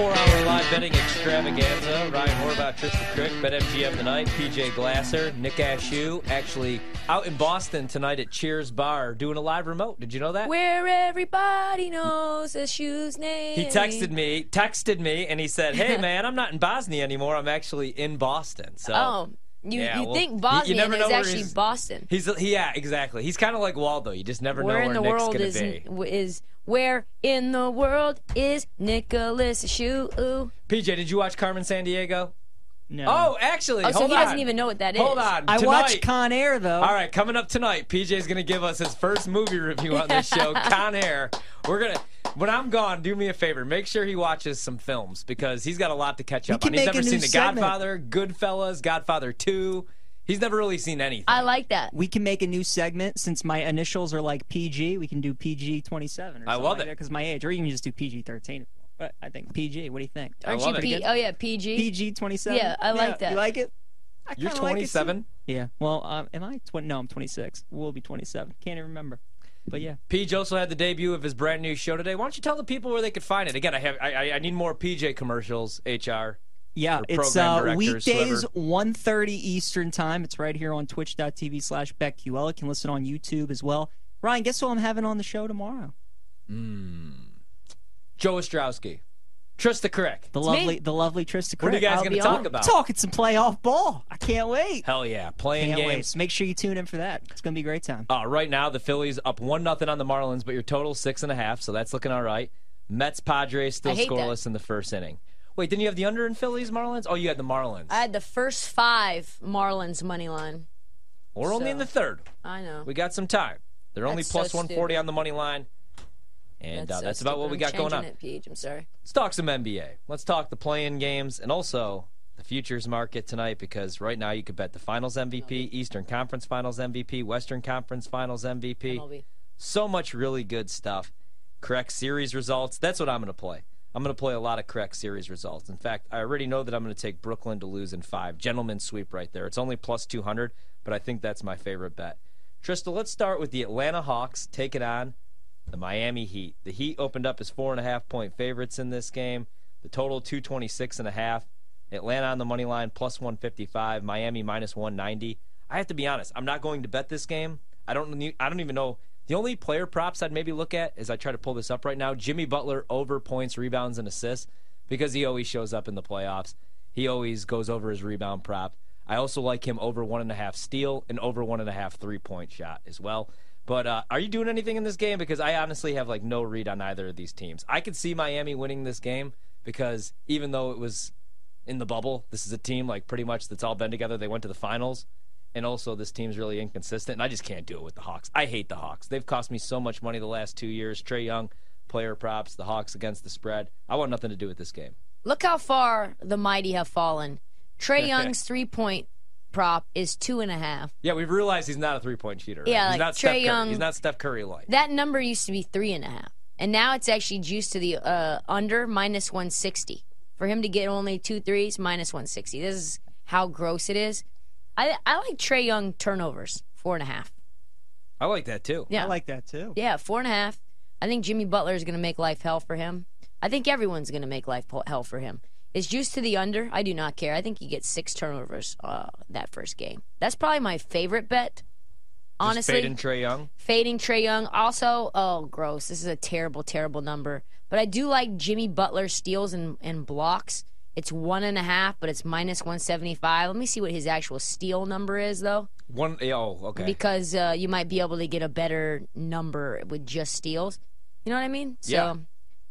four-hour live betting extravaganza. Ryan Horvat, Trysta Krick, BetMGM tonight. PJ Glasser, Nick Ashew, actually out in Boston tonight at Cheers Bar doing a live remote. Did you know that? Where everybody knows the shoe's name. He texted me, texted me, and he said, "Hey man, I'm not in Bosnia anymore. I'm actually in Boston." So. Oh, you, Yeah, you well, think you- you is actually Boston? He's yeah, exactly. He's kind of like Waldo. You just never Where know in where the Nick's world gonna is be. is where in the world is Nicholas Shoe? PJ, did you watch Carmen Sandiego? No. Oh, actually, Oh, so hold he on. doesn't even know what that is. Hold on. I tonight, watched Con Air though. All right, coming up tonight, PJ's gonna give us his first movie review on this show, Con Air. We're gonna. When I'm gone, do me a favor. Make sure he watches some films because he's got a lot to catch up can on. He's never seen The segment. Godfather, Goodfellas, Godfather Two. He's never really seen anything. I like that. We can make a new segment since my initials are like PG. We can do PG twenty seven. I love it. because my age, or you can just do PG thirteen. But I think PG. What do you think? Aren't love you it. P- Oh yeah, PG. PG twenty seven. Yeah, I like that. You like it? I You're kinda like it, 27. yeah. Well, um, am I? Tw- no, I'm twenty six. We'll be twenty seven. Can't even remember. But yeah. PJ also had the debut of his brand new show today. Why don't you tell the people where they could find it? Again, I have I, I- I need more PJ commercials. HR. Yeah, it's uh, weekdays whoever. 1.30 Eastern time. It's right here on twitch.tv slash BetQL. You can listen on YouTube as well. Ryan, guess who I'm having on the show tomorrow? Joe Ostrowski. Trysta Krick. The me. lovely the lovely Trysta Krick. What are you guys going to talk on. about? Talking some playoff ball. I can't wait. Hell yeah, playing Can't wait. games. So make sure you tune in for that. It's going to be a great time. Uh, right now, the Phillies up one nothing on the Marlins, but your total six and a half, so that's looking all right. Mets Padres still I hate that. scoreless in the first inning. Wait, didn't you have the under in Phillies Marlins? Oh, you had the Marlins. I had the first five Marlins money line. We're only in the third. I know. We got some time. They're only plus so 140 stupid. on the money line. And uh, so that's about what we got going on. It, Peach. I'm sorry. Let's talk some NBA. Let's talk the play-in games and also the futures market tonight because right now you could bet the Finals MVP, Eastern Conference Finals MVP, Western Conference Finals MVP. MLB. So much really good stuff. Correct series results. That's what I'm going to play. I'm going to play a lot of correct series results. In fact, I already know that I'm going to take Brooklyn to lose in five. Gentleman sweep right there. It's only plus 200, but I think that's my favorite bet. Trysta, let's start with the Atlanta Hawks taking on the Miami Heat. The Heat opened up as four and a half point favorites in this game. The total 226 and a half. Atlanta on the money line plus 155. Miami minus 190. I have to be honest. I'm not going to bet this game. I don't. ne- I don't even know. The only player props I'd maybe look at as I try to pull this up right now. Jimmy Butler over points, rebounds, and assists because he always shows up in the playoffs. He always goes over his rebound prop. I also like him over one and a half steal and over one and a half three point shot as well. But uh, are you doing anything in this game? Because I honestly have like no read on either of these teams. I could see Miami winning this game because even though it was in the bubble, this is a team like pretty much that's all been together. They went to the finals, and also this team's really inconsistent. And I just can't do it with the Hawks. I hate the Hawks. They've cost me so much money the last two years. Trae Young, player props, the Hawks against the spread. I want nothing to do with this game. Look how far the mighty have fallen. Trae Young's three point prop is two and a half. Yeah, we've realized he's not a three point shooter. right? Yeah, he's like not Trae Steph Curry. Young- He's not Steph Curry like. That number used to be three and a half, and now it's actually juiced to the uh, under minus one sixty. For him to get only two threes, minus one sixty. This is how gross it is. I I like Trae Young turnovers four and a half. I like that too. Yeah, I like that too. yeah, four and a half. I think Jimmy Butler is going to make life hell for him. I think everyone's going to make life hell for him. Is juiced to the under. I do not care. I think he gets six turnovers uh, that first game. That's probably my favorite bet. Honestly, Just fading Trae Young. fading Trae Young. Also, oh, gross. This is a terrible, terrible number. But I do like Jimmy Butler steals and, and blocks. It's one and a half, but it's minus 175. Let me see what his actual steal number is, though, One. Oh, okay. because uh, you might be able to get a better number with just steals. You know what I mean? So Yeah.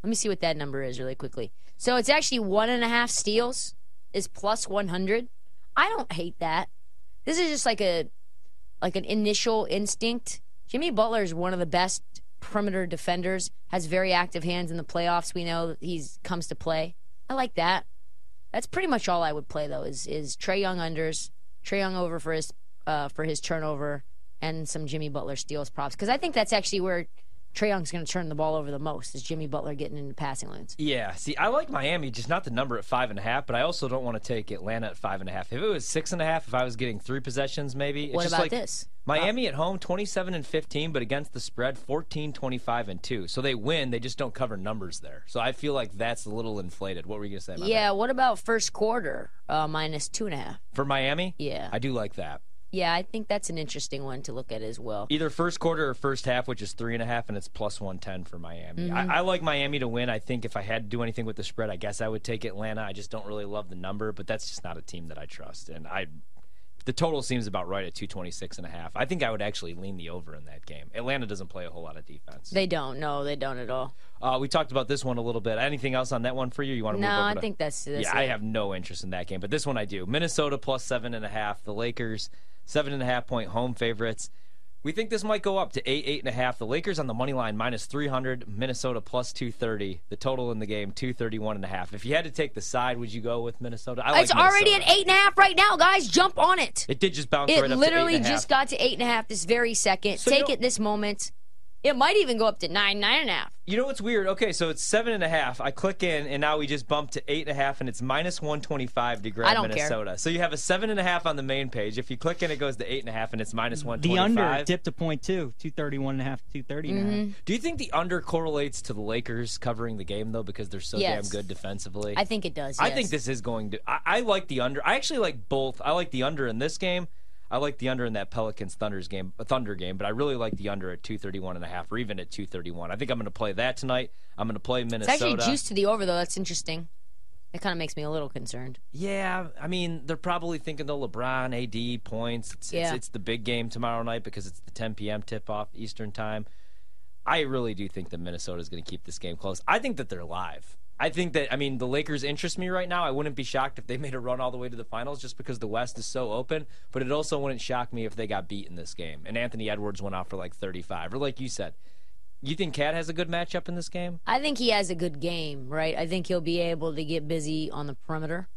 Let me see what that number is really quickly. So it's actually one and a half steals is plus 100. I don't hate that. This is just like a like an initial instinct. Jimmy Butler is one of the best perimeter defenders. Has very active hands in the playoffs. We know he's comes to play. I like that. That's pretty much all I would play though. Is is Trae Young unders, Trae Young over for his uh, for his turnover, and some Jimmy Butler steals props because I think that's actually where Trae Young's going to turn the ball over the most. Is Jimmy Butler getting into passing lanes? Yeah, see, I like Miami, just not the number at five and a half, but I also don't want to take Atlanta at five and a half. If it was six and a half, if I was getting three possessions, maybe. It's What just about like this? Miami at home, 27 and 15, but against the spread, 14, 25, and 2. So they win, they just don't cover numbers there. So I feel like that's a little inflated. What were you going to say about Yeah. that? What about first quarter uh, minus two and a half? For Miami? Yeah. I do like that. Yeah, I think that's an interesting one to look at as well. Either first quarter or first half, which is three and a half, and it's plus 110 for Miami. I, mm-hmm. I like Miami to win. I think if I had to do anything with the spread, I guess I would take Atlanta. I just don't really love the number, but that's just not a team that I trust. And I, the total seems about right at 226 and a half. I think I would actually lean the over in that game. Atlanta doesn't play a whole lot of defense. They don't. No, they don't at all. Uh, we talked about this one a little bit. Anything else on that one for you? You want to No, move over I to- think that's, that's yeah, I have no interest in that game, but this one I do. Minnesota plus seven and a half. The Lakers seven and a half point home favorites. We think this might go up to eight, eight and a half. The Lakers on the money line minus three hundred. Minnesota plus two thirty. The total in the game two thirty one and a half. If you had to take the side, would you go with Minnesota? I like it's already at eight and a half right now, guys. Jump on it. It did just bounce It right up literally to eight and a half. just got to eight and a half this very second. So Take it this moment. It might even go up to nine, nine and a half. You know what's weird? Okay, so it's seven and a half. I click in, and now we just bumped to eight and a half, and it's minus one twenty five to grab I don't care. Minnesota. So you have a seven and a half on the main page. If you click in, it goes to eight and a half, and it's minus one The under dipped a point two, two thirty one and a half, two thirty Mm-hmm. Do you think the under correlates to the Lakers covering the game though, because they're so Yes. damn good defensively? I think it does. I think this is going to. I, I like the under. I actually like both. I like the under in this game. I like the under in that Pelicans Thunder's game, a Thunder game, but I really like the under at 231 and a half or even at 231. I think I'm going to play that tonight. I'm going to play Minnesota. It's actually juice to the over, though. That's interesting. That kind of makes me a little concerned. Yeah, I mean, they're probably thinking the LeBron, AD points. It's, Yeah. it's, it's the big game tomorrow night because it's the 10 p.m. tip off Eastern time. I really do think that Minnesota is going to keep this game close. I think that they're live. I think that, I mean, the Lakers interest me right now. I wouldn't be shocked if they made a run all the way to the finals just because the West is so open, but it also wouldn't shock me if they got beat in this game and Anthony Edwards went off for like 35. Or like you said, you think Cat has a good matchup in this game? I think he has a good game, right? I think he'll be able to get busy on the perimeter.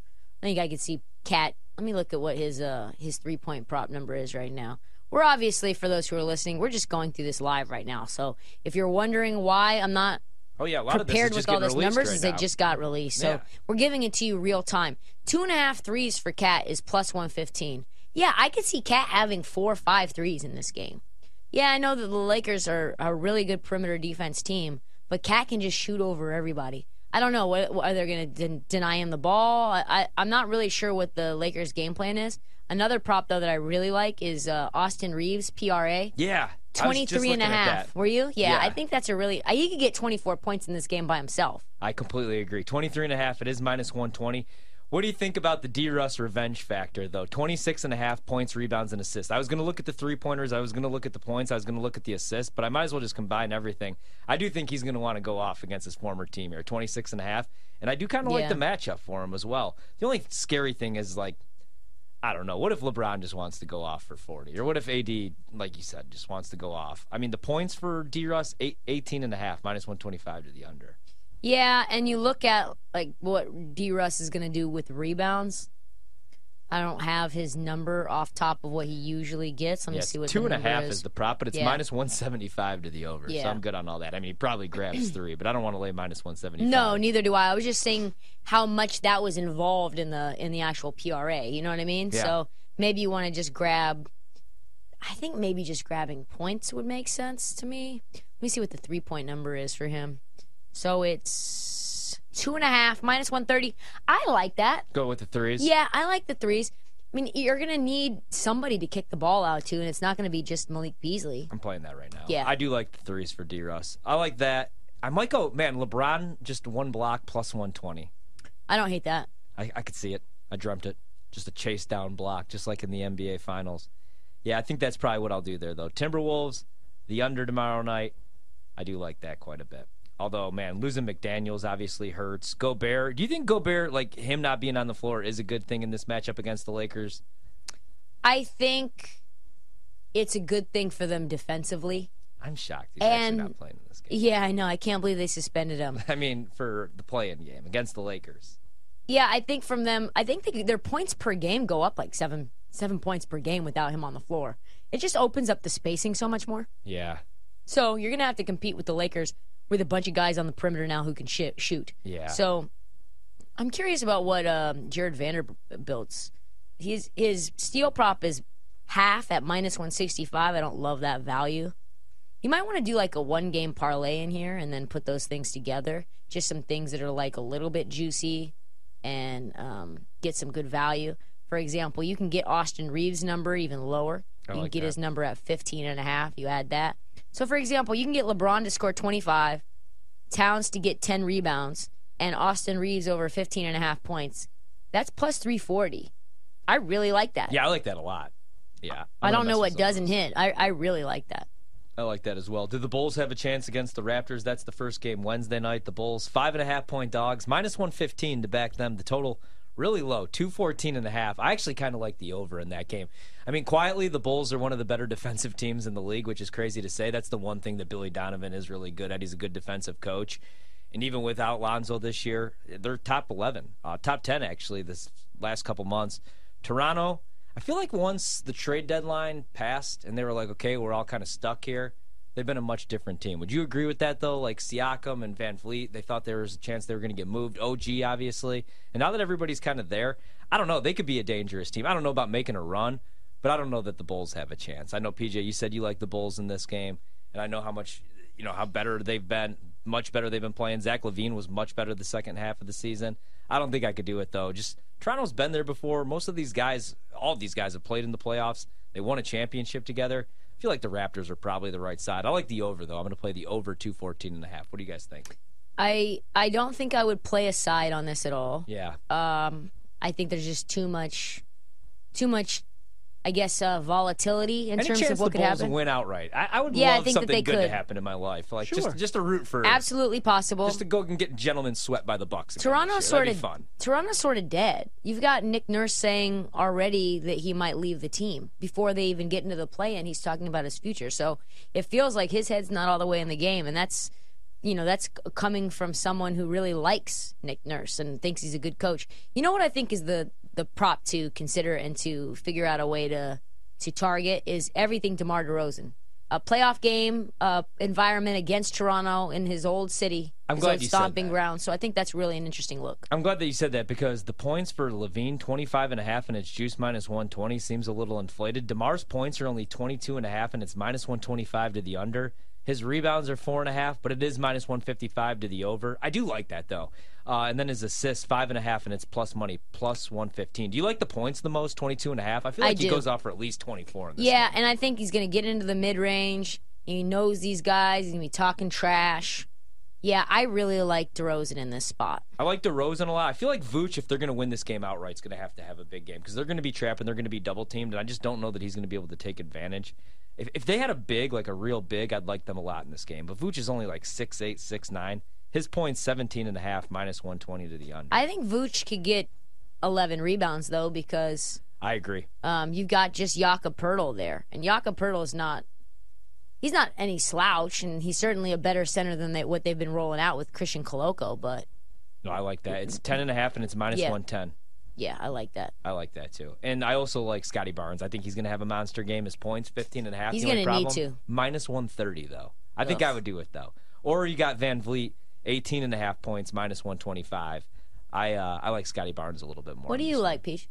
I think I could see Cat. Let me look at what his uh his three point prop number is right now. We're obviously for those who are listening, we're just going through this live right now. So if you're wondering why I'm not Oh, yeah, a lot of prepared just with all those numbers right is they just got released. So Yeah. we're giving it to you real time. Two and a half threes for Cat is plus one fifteen. Yeah, I could see Cat having four or five threes in this game. Yeah, I know that the Lakers are a really good perimeter defense team, but Cat can just shoot over everybody. I don't know what, what are they going to den- deny him the ball. I, I, I'm not really sure what the Lakers' game plan is. Another prop though that I really like is uh, Austin Reaves PRA. Yeah. I 23 and a half. Were you? Yeah, Yeah. I think that's a really. He could get 24 points in this game by himself. I completely agree. 23 and a half, it is minus 120. What do you think about the D Russ revenge factor, though? 26 and a half points, rebounds, and assists. I was going to look at the three pointers. I was going to look at the points. I was going to look at the assists, but I might as well just combine everything. I do think he's going to want to go off against his former team here, 26 and a half. And I do kind of like the matchup for him as well. The only scary thing is, like, I don't know. What if LeBron just wants to go off for 40? Or what if AD, like you said, just wants to go off? I mean, the points for D Russ, eight, 18 and a half, minus 125 to the under. Yeah, and you look at like what D. Russ is going to do with rebounds. I don't have his number off top of what he usually gets. Let me Yeah, see what two and a half is. is the prop, but it's Yeah. minus 175 to the over. So I'm good on all that. I mean, he probably grabs three, but I don't want to lay minus 175. No, neither do I. I was just saying how much that was involved in the in the actual PRA. You know what I mean? Yeah. So maybe you want to just grab. I think maybe just grabbing points would make sense to me. Let me see what the three point number is for him. So it's two and a half minus one thirty. I like that. Go with the threes. Yeah, I like the threes. I mean, you're gonna need somebody to kick the ball out to, and it's not gonna be just Malik Beasley. I'm playing that right now. Yeah. I do like the threes for D Russ. I like that. I might go, man, LeBron, just one block plus 120. I don't hate that. I, I could see it. I dreamt it. Just a chase down block, just like in the NBA Finals. Yeah, I think that's probably what I'll do there, though. Timberwolves, the under tomorrow night. I do like that quite a bit. Although, man, losing McDaniels obviously hurts. Gobert, do you think Gobert, like him not being on the floor, is a good thing in this matchup against the Lakers? I think it's a good thing for them defensively. I'm shocked he's And- actually not playing in this game. Yeah, I know. I can't believe they suspended him. I mean, for the play-in game against the Lakers. Yeah, I think from them, I think they, their points per game go up like seven seven points per game without him on the floor. It just opens up the spacing so much more. Yeah. So you're gonna have to compete with the Lakers with a bunch of guys on the perimeter now who can sh- shoot. Yeah. So I'm curious about what um, Jarred Vanderbilt's his his steal prop is half at minus 165. I don't love that value. You might want to do like a one game parlay in here and then put those things together. Just some things that are like a little bit juicy and um, get some good value. For example, you can get Austin Reaves' number even lower. I you can get that. his number at 15 and a half. You add that. So, for example, you can get LeBron to score 25, Towns to get 10 rebounds, and Austin Reaves over 15 and a half points. That's plus 340. I really like that. Yeah, I like that a lot. Yeah. I I'm don't know what with some of doesn't those. hit. I, I really like that. I like that as well. Do the Bulls have a chance against the Raptors? That's the first game Wednesday night. The Bulls, five and a half point dogs, minus 115 to back them. The total really low, 214 and a half. I actually kind of like the over in that game. I mean, quietly, the Bulls are one of the better defensive teams in the league, which is crazy to say. That's the one thing that Billy Donovan is really good at. He's a good defensive coach. And even without Lonzo this year, they're top 11, uh, top 10 actually this last couple months. Toronto, I feel like once the trade deadline passed and they were like, okay, we're all kind of stuck here, they've been a much different team. Would you agree with that, though? Like Siakam and VanVleet, they thought there was a chance they were going to get moved. OG, obviously. And now that everybody's kind of there, I don't know. They could be a dangerous team. I don't know about making a run, but I don't know that the Bulls have a chance. I know, PJ, you said you like the Bulls in this game, and I know how much, you know, how better they've been, much better they've been playing. Zach LaVine was much better the second half of the season. I don't think I could do it, though. Just Toronto's been there before. Most of these guys, all of these guys have played in the playoffs. They won a championship together. I feel like the Raptors are probably the right side. I like the over, though. I'm going to play the over 214 and a half. What do you guys think? I I don't think I would play a side on this at all. Yeah. Um, I think there's just too much, too much, I guess, uh, volatility in Any terms of what the could Bulls happen. win outright? I, I would Yeah, I love that something good to happen in my life. Like Sure. just just a root for Absolutely possible. just to go and get gentlemen swept by the Bucks. again Toronto's this year. sort of fun. Toronto's sort of dead. You've got Nick Nurse saying already that he might leave the team before they even get into the play, and he's talking about his future. So it feels like his head's not all the way in the game, and that's you know that's coming from someone who really likes Nick Nurse and thinks he's a good coach. You know what I think is the the prop to consider and to figure out a way to to target is everything DeMar DeRozan. A playoff game uh, environment against Toronto in his old city, I'm his glad old you said stomping that. ground. So I think that's really an interesting look. I'm glad that you said that because the points for LaVine 25 and a half and it's juice minus 120 seems a little inflated. DeMar's points are only 22 and a half and it's minus 125 to the under. His rebounds are four and a half, but it is minus 155 to the over. I do like that though. Uh, and then his assists five and a half and it's plus money plus 115. Do you like the points the most 22 and a half? I feel I like he do. goes off for at least 24 in this. Yeah, game. and I think he's going to get into the mid range. He knows these guys. He's going to be talking trash. Yeah, I really like DeRozan in this spot. I like DeRozan a lot. I feel like Vooch, if they're going to win this game outright, is going to have to have a big game because they're going to be trapped and they're going to be double teamed, and I just don't know that he's going to be able to take advantage. If, if they had a big, like a real big, I'd like them a lot in this game. But Vooch is only like six eight, six nine. His points 17 and a half, minus 120 to the under. I think Vooch could get 11 rebounds, though, because I agree. um, you've got just Jakob Poeltl there. And Jakob Poeltl is not. He's not any slouch, and he's certainly a better center than they, what they've been rolling out with Christian Koloko. But No, I like that. It's 10 and a half and it's minus Yeah. 110. yeah, I like that. I like that too. And I also like Scottie Barnes. I think he's going to have a monster game. His points 15 and a half. He's gonna need to. Minus 130 though. I think I would do it though. Or you got VanVleet 18 and a half points minus 125. I uh, I like Scottie Barnes a little bit more. What do you like, Peach?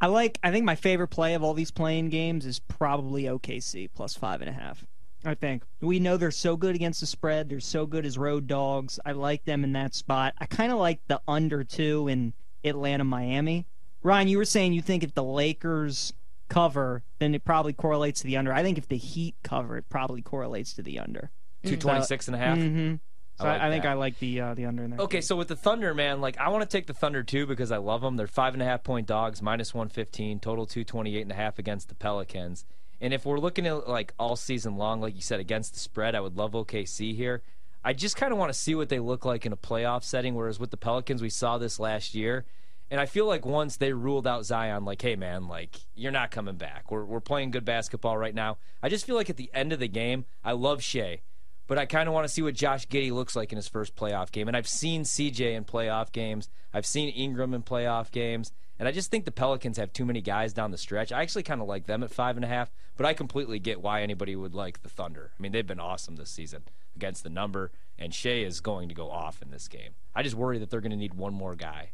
I like. I think my favorite play of all these playing games is probably OKC plus five and a half. I think we know they're so good against the spread. They're so good as road dogs. I like them in that spot. I kind of like the under two in Atlanta, Miami. Ryan, you were saying you think if the Lakers cover, then it probably correlates to the under. I think if the Heat cover, it probably correlates to the under. 226 and a half? Mm-hmm. So I like I think that. I like the uh, the under in there. Okay, so with the Thunder, man, like I want to take the Thunder too because I love them. They're five and a half point dogs, minus one fifteen, total two twenty eight and a half against the Pelicans. And if we're looking at like all season long, like you said, against the spread, I would love OKC here. I just kind of want to see what they look like in a playoff setting. Whereas with the Pelicans, we saw this last year, and I feel like once they ruled out Zion, like, hey man, like you're not coming back. We're we're playing good basketball right now. I just feel like at the end of the game, I love Shai. But I kind of want to see what Josh Giddey looks like in his first playoff game. And I've seen CJ in playoff games. I've seen Ingram in playoff games. And I just think the Pelicans have too many guys down the stretch. I actually kind of like them at five and a half, but I completely get why anybody would like the Thunder. I mean, they've been awesome this season against the number, and Shai is going to go off in this game. I just worry that they're going to need one more guy.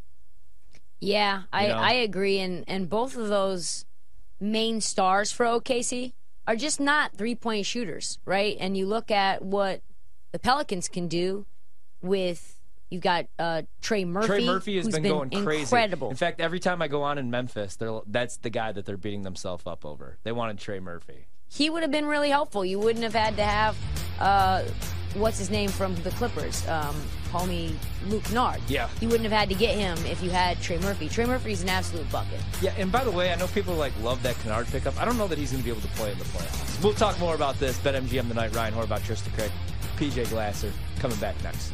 Yeah, I, know? I agree. And, and both of those main stars for OKC are just not three point shooters, right? And you look at what the Pelicans can do with. You've got uh, Trey Murphy. Trey Murphy has who's been, going crazy. Incredible. In fact, every time I go on in Memphis, they're, that's the guy that they're beating themselves up over. They wanted Trey Murphy. he would have been really helpful. You wouldn't have had to have uh, what's his name from the Clippers, um, homie Luke Kennard. Yeah. you wouldn't have had to get him if you had Trey Murphy. Trey Murphy's an absolute bucket. Yeah, and by the way, I know people like love that Kennard pickup. I don't know that he's going to be able to play in the playoffs. We'll talk more about this. BetMGM tonight. Ryan Horvat, Trysta Krick, PJ Glasser coming back next.